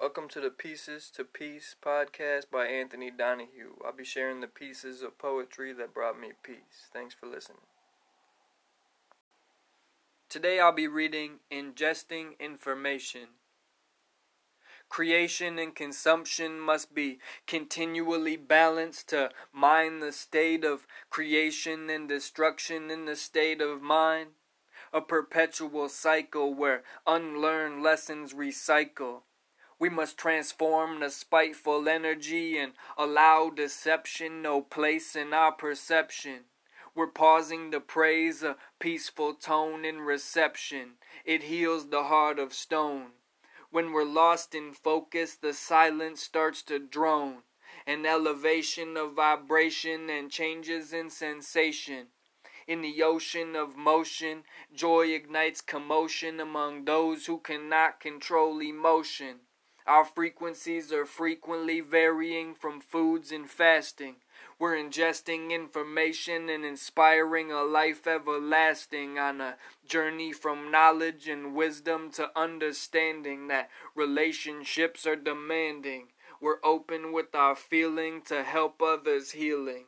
Welcome to the Pieces to Peace podcast by Anthony Donahue. I'll be sharing the pieces of poetry that brought me peace. Thanks for listening. Today I'll be reading Ingesting Information. Creation and consumption must be continually balanced to mind the state of creation and destruction in the state of mind. A perpetual cycle where unlearned lessons recycle we must transform the spiteful energy and allow deception no place in our perception. We're pausing to praise a peaceful tone in reception. It heals the heart of stone. When we're lost in focus, the silence starts to drone. An elevation of vibration and changes in sensation. In the ocean of motion, joy ignites commotion among those who cannot control emotion. Our frequencies are frequently varying from foods and fasting. We're ingesting information and inspiring a life everlasting on a journey from knowledge and wisdom to understanding that relationships are demanding. We're open with our feeling to help others healing.